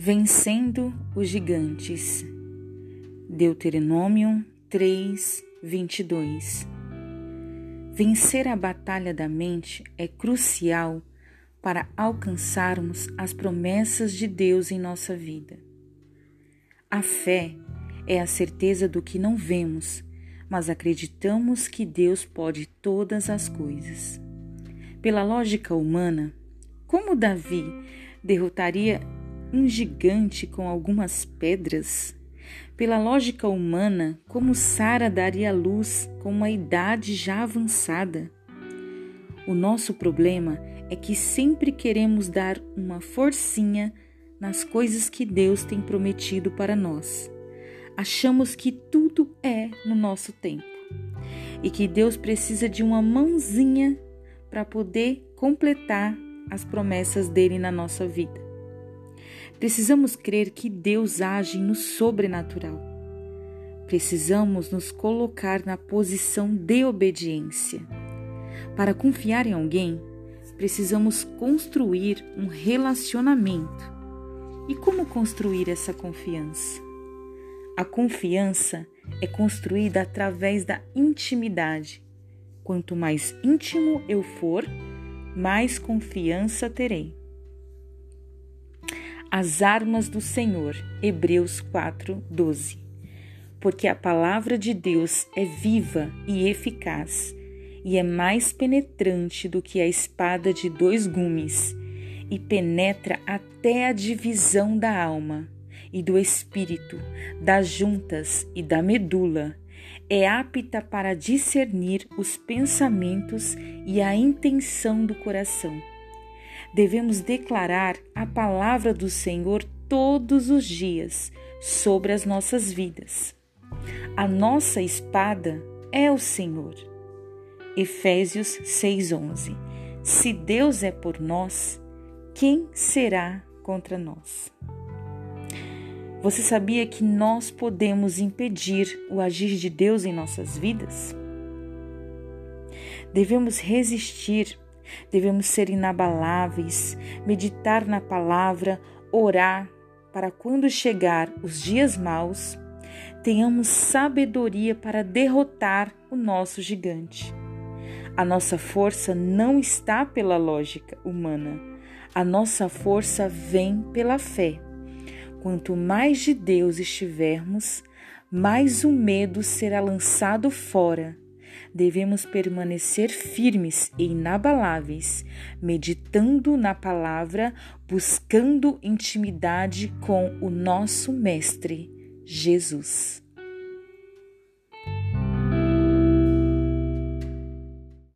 Vencendo os gigantes. Deuteronômio 3, 22. Vencer a batalha da mente é crucial para alcançarmos as promessas de Deus em nossa vida. A fé é a certeza do que não vemos, mas acreditamos que Deus pode todas as coisas. Pela lógica humana, como Davi derrotaria um gigante com algumas pedras? Pela lógica humana, como Sara daria luz com uma idade já avançada? O nosso problema é que sempre queremos dar uma forcinha nas coisas que Deus tem prometido para nós. Achamos que tudo é no nosso tempo e que Deus precisa de uma mãozinha para poder completar as promessas dele na nossa vida. Precisamos crer que Deus age no sobrenatural. Precisamos nos colocar na posição de obediência. Para confiar em alguém, precisamos construir um relacionamento. E como construir essa confiança? A confiança é construída através da intimidade. Quanto mais íntimo eu for, mais confiança terei. As armas do Senhor, Hebreus 4, 12. Porque a palavra de Deus é viva e eficaz, e é mais penetrante do que a espada de dois gumes, e penetra até a divisão da alma e do espírito, das juntas e da medula, é apta para discernir os pensamentos e a intenção do coração devemos declarar a palavra do Senhor todos os dias sobre as nossas vidas. A nossa espada é o Senhor. Efésios 6:11. Se Deus é por nós, quem será contra nós? Você sabia que nós podemos impedir o agir de Deus em nossas vidas? Devemos resistir Devemos ser inabaláveis, meditar na palavra, orar, para quando chegar os dias maus, tenhamos sabedoria para derrotar o nosso gigante. A nossa força não está pela lógica humana, a nossa força vem pela fé. Quanto mais de Deus estivermos, mais o medo será lançado fora devemos permanecer firmes e inabaláveis, meditando na palavra, buscando intimidade com o nosso Mestre, Jesus.